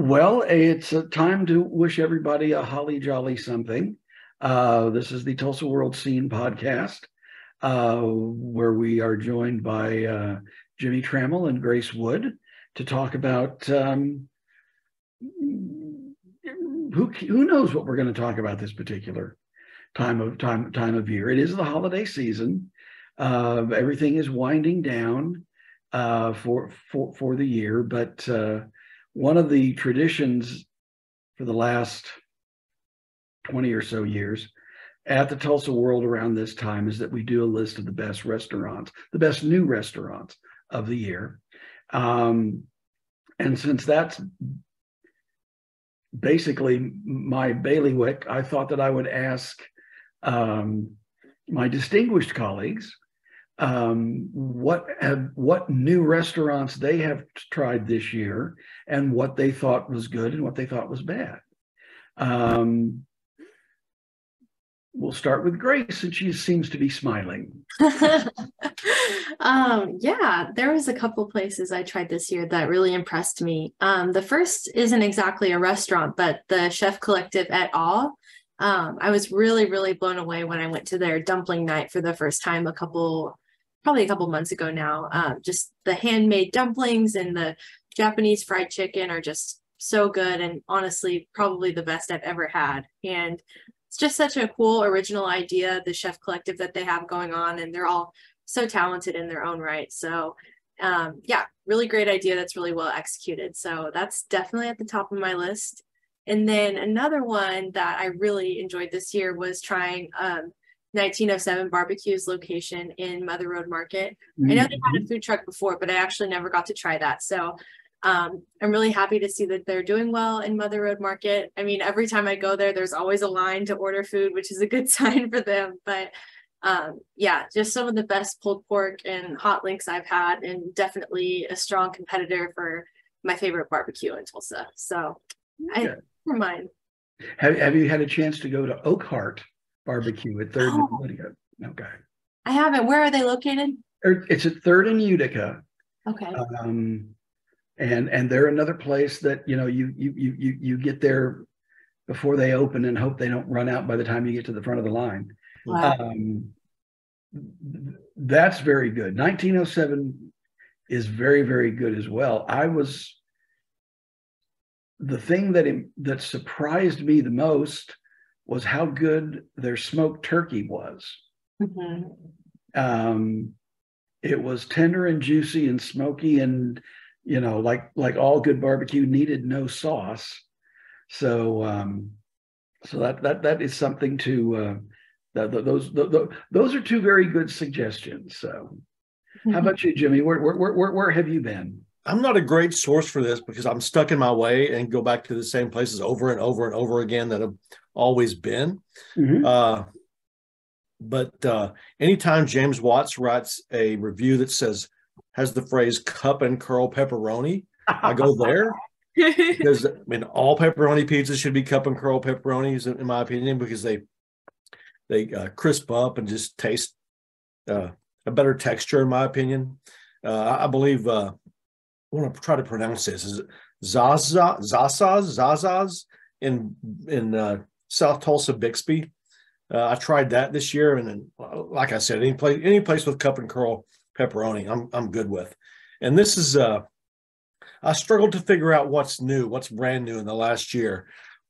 Well, it's a time to wish everybody a holly jolly something. Uh, this is the Tulsa World Scene podcast, uh, where we are joined by uh, Jimmy Trammell and Grace Wood to talk about um, who who knows what we're going to talk about this particular time of time time of year. It is the holiday season. Uh, everything is winding down uh, for for for the year, but uh, one of the traditions for the last 20 or so years at the Tulsa World around this time is that we do a list of the best restaurants, the best new restaurants of the year. Um, and since that's basically my bailiwick, I thought that I would ask um, my distinguished colleagues um, what have what new restaurants they have tried this year and what they thought was good and what they thought was bad. Um, we'll start with Grace, and she seems to be smiling. um, yeah, there was a couple places I tried this year that really impressed me. Um, the first isn't exactly a restaurant, but the Chef Collective et al. Um, I was really, really blown away when I went to their dumpling night for the first time a couple probably a couple months ago now. Um, just the handmade dumplings and the Japanese fried chicken are just so good and honestly probably the best I've ever had. And it's just such a cool original idea, the chef collective that they have going on, and they're all so talented in their own right. So um, yeah, really great idea that's really well executed. So that's definitely at the top of my list. And then another one that I really enjoyed this year was trying um, 1907 barbecues location in Mother Road Market. Mm-hmm. I know they had a mm-hmm. food truck before, but I actually never got to try that. So um, I'm really happy to see that they're doing well in Mother Road Market. I mean, every time I go there, there's always a line to order food, which is a good sign for them. But um, yeah, just some of the best pulled pork and hot links I've had, and definitely a strong competitor for my favorite barbecue in Tulsa. So okay. I for mine. Have, have you had a chance to go to Oakheart barbecue at Third oh. and Utica. Okay. I haven't. Where are they located? It's at Third and Utica. Okay. Um, and and they're another place that you know you you you you get there before they open and hope they don't run out by the time you get to the front of the line. Wow. Um, that's very good. 1907 is very very good as well. I was the thing that that surprised me the most was how good their smoked turkey was. Mm-hmm. Um, it was tender and juicy and smoky, and you know, like like all good barbecue, needed no sauce. So, um, so that that that is something to. Uh, those the, those are two very good suggestions. So, mm-hmm. how about you, Jimmy? Where, where where where have you been? I'm not a great source for this because I'm stuck in my way and go back to the same places over and over and over again that have always been. Mm-hmm. Uh, but uh, anytime James Watts writes a review that says has the phrase cup and curl pepperoni, I go there because I mean all pepperoni pizzas should be cup and curl pepperonis in my opinion because they they uh, crisp up and just taste uh, a better texture in my opinion. Uh, I believe uh, I want to try to pronounce this is Zaza Zazas Zazas in in uh, South Tulsa Bixby. Uh, I tried that this year, and then, like I said, any place any place with cup and curl pepperoni, I'm I'm good with. And this is uh, I struggled to figure out what's new, what's brand new in the last year.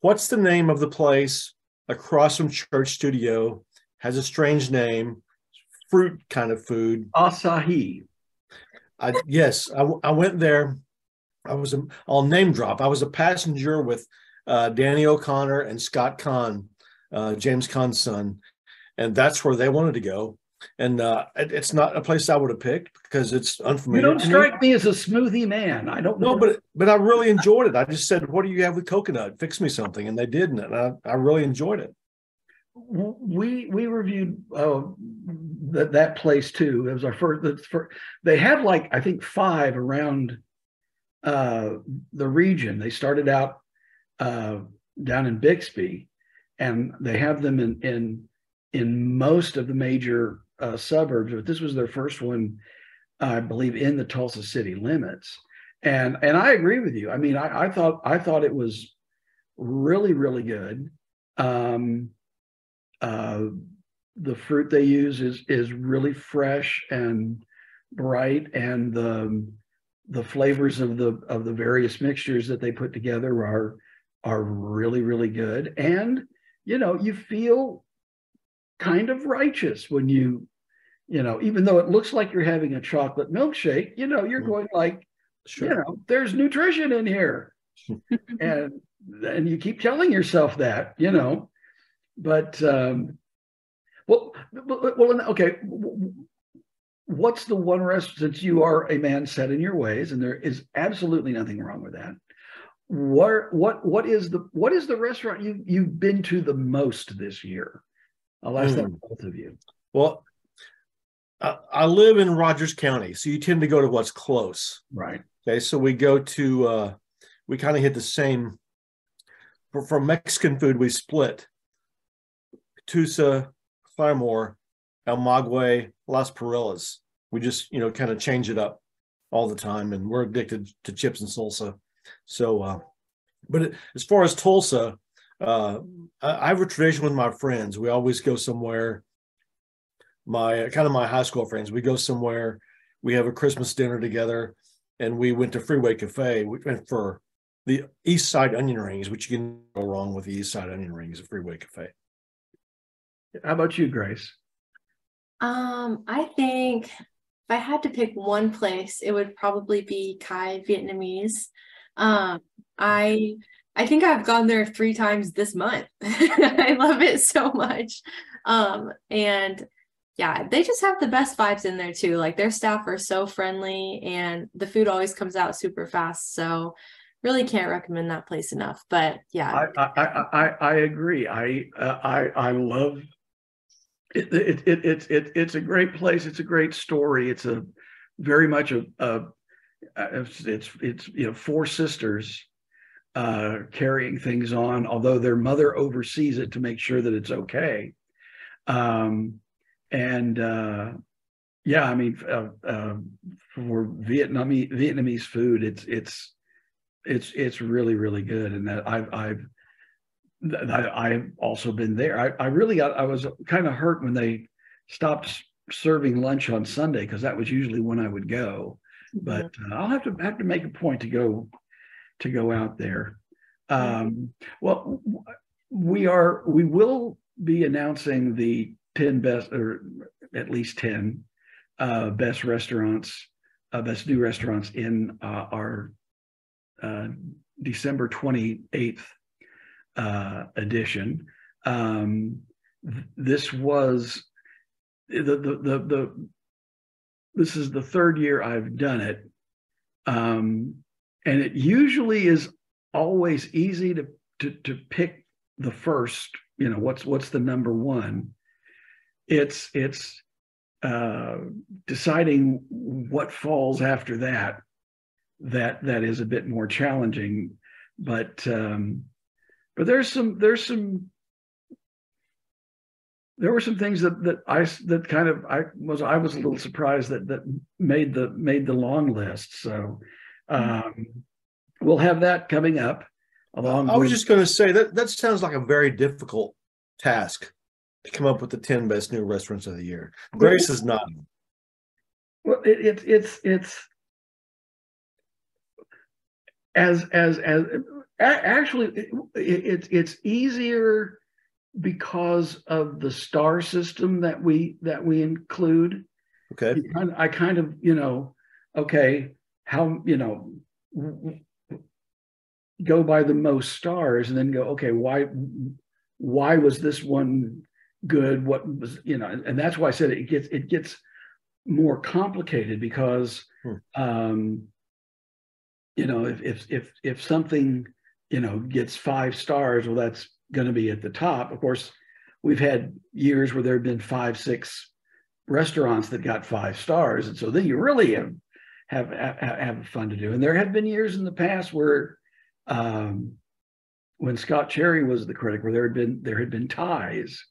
What's the name of the place across from Church Studio? Has a strange name, fruit kind of food. Asahi. I yes, I, I went there. I was a, I'll name drop. I was a passenger with uh, Danny O'Connor and Scott Kahn, uh, James Kahn's son, and that's where they wanted to go. And uh, it, it's not a place I would have picked because it's unfamiliar. You don't strike me. me as a smoothie man. I don't know, but but I really enjoyed it. I just said, "What do you have with coconut? Fix me something," and they did, and I, I really enjoyed it. We we reviewed uh, that that place too. It was our first, first. They have like I think five around uh, the region. They started out uh, down in Bixby, and they have them in in in most of the major uh, suburbs. But this was their first one, I believe, in the Tulsa city limits. and and I agree with you. I mean, I, I thought I thought it was really really good. Um, uh, the fruit they use is is really fresh and bright, and the the flavors of the of the various mixtures that they put together are are really really good. And you know, you feel kind of righteous when you you know, even though it looks like you're having a chocolate milkshake, you know, you're mm. going like, sure. you know, there's nutrition in here. and and you keep telling yourself that, you know. But um well, well, okay. What's the one rest since you are a man set in your ways, and there is absolutely nothing wrong with that. What what what is the what is the restaurant you you've been to the most this year? I'll ask mm. that both of you. Well, I, live in Rogers County, so you tend to go to what's close. Right. Okay, so we go to uh, we kind of hit the same. For, for Mexican food, we split Tusa, Claremore, El Maguey, Las Perrillas. We just you know kind of change it up all the time, and we're addicted to chips and salsa. So, uh, but as far as Tulsa, uh, I have a tradition with my friends. We always go somewhere my kind of my high school friends. We go somewhere, we have a Christmas dinner together, and we went to Freeway Cafe. We went for the East Side onion rings, which you can go wrong with the East Side onion rings at Freeway Cafe. How about you, Grace? Um, I think if I had to pick one place, it would probably be Kai Vietnamese. Um, I I think I've gone there three times this month. I love it so much. Um, and yeah, they just have the best vibes in there too. Like their staff are so friendly and the food always comes out super fast. So really can't recommend that place enough. But yeah. I I I, I agree. I uh, I I love it, it, it, it, it, it's a great place. It's a great story. It's a very much a, a it's, it's, it's, you know, four sisters uh, carrying things on, although their mother oversees it to make sure that it's okay. Um, and uh, yeah, I mean, uh, uh, for Vietnamese Vietnamese food, it's it's it's it's really really good, and that I've I've I've also been there. I, I really got I was kind of hurt when they stopped serving lunch on Sunday because that was usually when I would go. Mm-hmm. But uh, I'll have to have to make a point to go to go out there. Um, well, we are we will be announcing the 10 best, or at least 10 uh, best restaurants, uh, best new restaurants in uh, our uh, December 28th uh, edition. Um, this was the, the, the, the, this is the third year I've done it. Um, and it usually is always easy to, to, to pick the first, you know, what's, what's the number one it's it's uh, deciding what falls after that that that is a bit more challenging but um, but there's some there's some there were some things that that I that kind of I was I was a little surprised that that made the made the long list so um, we'll have that coming up along I was with, just going to say that that sounds like a very difficult task to come up with the 10 best new restaurants of the year. Grace is not. Well, it, it, it's it's as as as actually it, it, it's easier because of the star system that we that we include. Okay. I kind of you know okay how you know go by the most stars and then go okay why why was this one good, what was, you know, and that's why I said it gets it gets more complicated because hmm. um, you know, if if if if something, you know, gets five stars, well, that's going to be at the top. Of course, we've had years where there have been five, six restaurants that got five stars, and so then you really have have have fun to do. And there have been years in the past where um, when Scott Cherry was the critic, where there had been there had been ties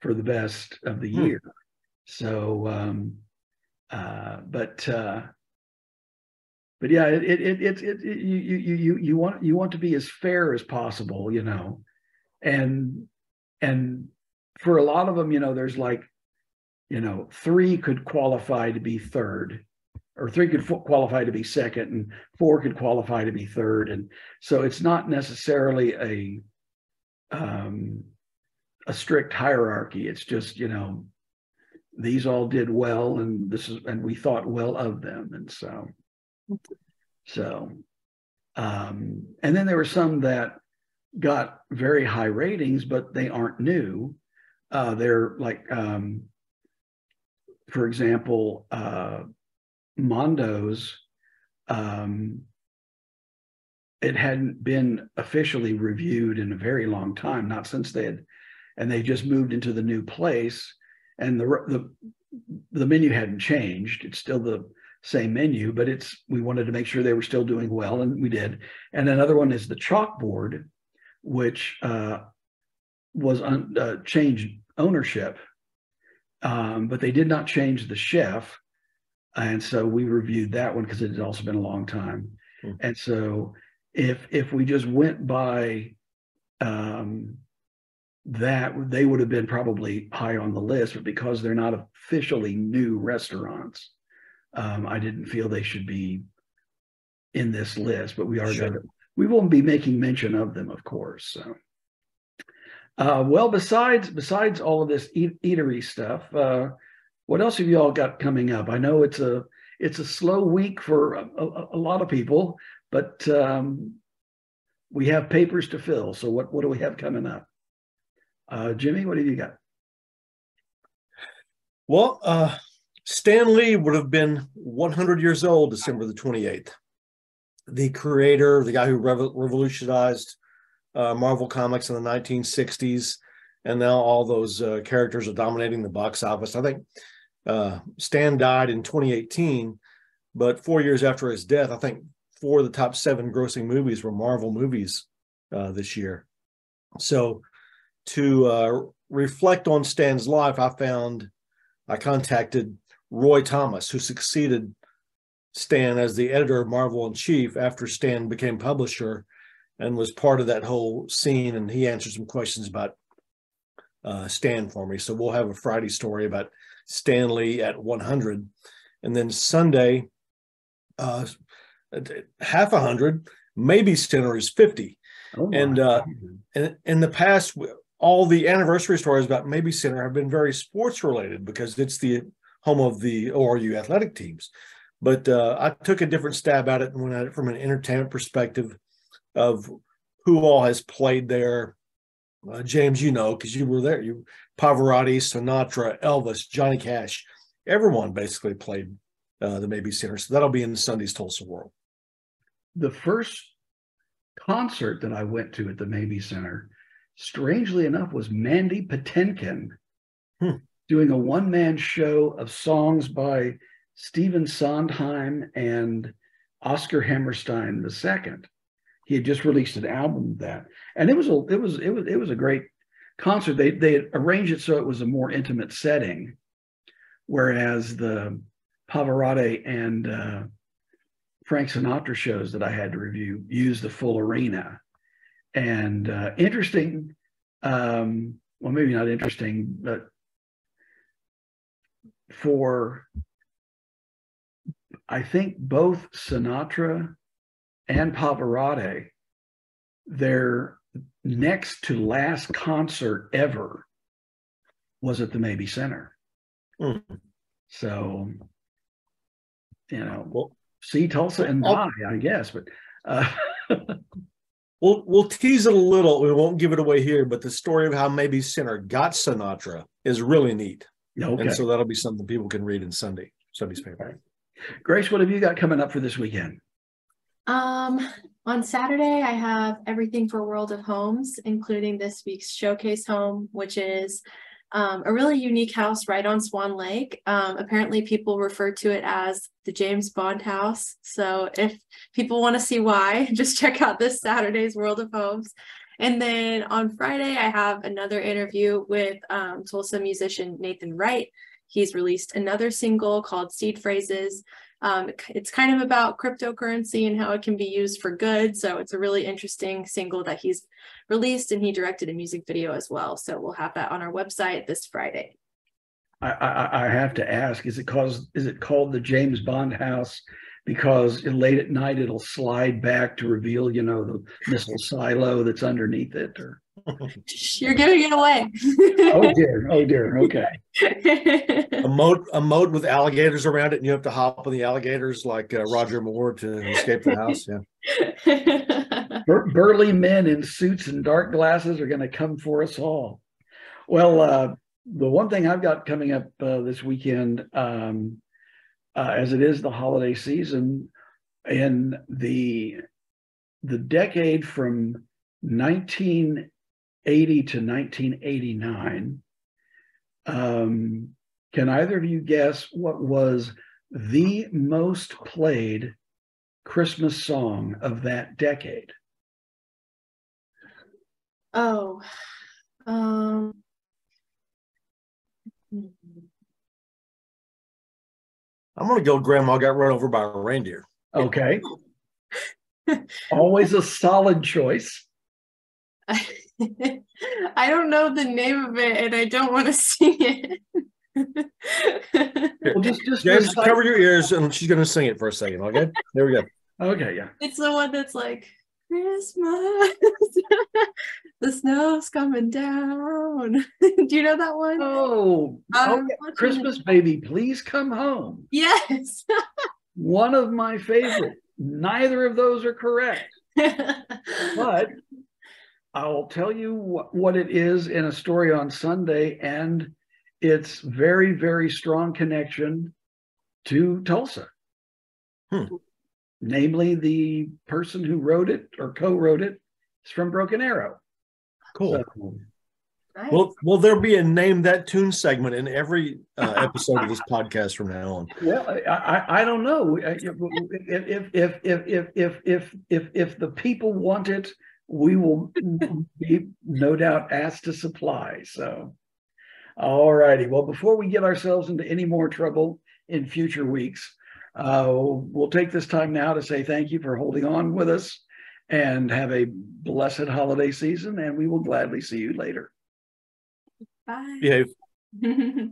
for the best of the hmm. year. So, um, uh, but uh, but yeah, it it it, it, it you you you you want you want to be as fair as possible, you know, and and for a lot of them, you know, there's like, you know, three could qualify to be third, or three could qualify to be second, and four could qualify to be third, and so it's not necessarily a um, a strict hierarchy. It's just you know, these all did well, and this is and we thought well of them, and so so, um, and then there were some that got very high ratings, but they aren't new. Uh, they're like, um, for example, uh, Mondo's. Um, it hadn't been officially reviewed in a very long time, not since they had, and they just moved into the new place, and the the the menu hadn't changed. It's still the same menu, but it's we wanted to make sure they were still doing well, and we did. And another one is the chalkboard, which uh, was un, uh, changed ownership, um, but they did not change the chef, and so we reviewed that one because it had also been a long time. Mm-hmm. And so if if we just went by um, that, they would have been probably high on the list, but because they're not officially new restaurants um, I didn't feel they should be in this list, but we are sure. going to, we won't be making mention of them, of course. So, uh, well, besides besides all of this eat, eatery stuff, uh, what else have you all got coming up? I know it's a it's a slow week for a, a, a lot of people, but um, we have papers to fill. So, what what do we have coming up? Uh, Jimmy, what have you got? Well, uh, Stan Lee would have been 100 years old December the 28th. The creator, the guy who revolutionized uh, Marvel Comics in the 1960s, and now all those uh, characters are dominating the box office. I think uh, Stan died in 2018, but four years after his death, I think four of the top seven grossing movies were Marvel movies uh, this year. So to uh, reflect on Stan's life, I found I contacted Roy Thomas, who succeeded Stan as the editor of Marvel in Chief after Stan became publisher and was part of that whole scene. And he answered some questions about uh, Stan for me. So we'll have a Friday story about Stan Lee at 100. And then Sunday, uh, half a hundred, Mabee Center is 50. Oh and uh, in, in the past, all the anniversary stories about Mabee Center have been very sports related because it's the home of the ORU athletic teams. But uh, I took a different stab at it and went at it from an entertainment perspective of who all has played there. Uh, James, you know, because you were there. You Pavarotti, Sinatra, Elvis, Johnny Cash, everyone basically played uh, the Mabee Center. So that'll be in Sunday's Tulsa World. The first concert that I went to at the Mabee Center, strangely enough, was Mandy Patinkin. Hmm doing a one man show of songs by Stephen Sondheim and Oscar Hammerstein II. He had just released an album that, and it was a it was it was it was a great concert. They they arranged it so it was a more intimate setting, whereas the Pavarotti and uh, Frank Sinatra shows that I had to review used the full arena, and uh, interesting. Um, well, maybe not interesting, but for I think both Sinatra and Pavarotti, their next to last concert ever was at the Mabee Center. Mm. So, you know, well, see Tulsa and buy, I guess, but uh, we'll we'll tease it a little. We won't give it away here, but the story of how Mabee Center got Sinatra is really neat. Okay. And so that'll be something people can read in Sunday, Sunday's paper. Grace, what have you got coming up for this weekend? Um, on Saturday, I have everything for World of Homes, including this week's showcase home, which is um, a really unique house right on Swan Lake. Um, apparently, people refer to it as the James Bond house. So, if people want to see why, just check out this Saturday's World of Homes. And then on Friday, I have another interview with um, Tulsa musician Nathan Wright. He's released another single called Seed Phrases. Um, it's kind of about cryptocurrency and how it can be used for good. So it's a really interesting single that he's released, and he directed a music video as well. So we'll have that on our website this Friday. I, I, I have to ask: Is it cause is it called the James Bond House because late at night it'll slide back to reveal, you know, the missile silo that's underneath it, or you're giving it away. oh dear! Oh dear! Okay. a moat, a moat with alligators around it, and you have to hop on the alligators like uh, Roger Moore to escape the house. Yeah. Bur- burly men in suits and dark glasses are going to come for us all. Well, uh, the one thing I've got coming up uh, this weekend, um, uh, as it is the holiday season, in the the decade from 19 80 to 1989. Um, can either of you guess what was the most played Christmas song of that decade? Oh, um, I'm going to go Grandma Got Run Over by a Reindeer. Okay. Always a solid choice. I don't know the name of it and I don't want to sing it. well, just, just James, cover your ears and she's going to sing it for a second. Okay. There we go. Okay. Yeah. It's the one that's like, Christmas, the snow's coming down. Do you know that one? Oh, um, oh Christmas baby, please come home. Yes. one of my favorite. Neither of those are correct. but I'll tell you what, what it is in a story on Sunday, and it's very, very strong connection to Tulsa. Hmm. Namely, the person who wrote it or co-wrote it is from Broken Arrow. Cool. So, nice. Well, will there be a name that tune segment in every uh, episode of this podcast from now on? Well, I, I, I don't know if if if if if if if if, if the people want it we will be no doubt asked to supply. So, all righty. Well, before we get ourselves into any more trouble in future weeks, uh, we'll take this time now to say thank you for holding on with us and have a blessed holiday season. And we will gladly see you later. Bye. Behave.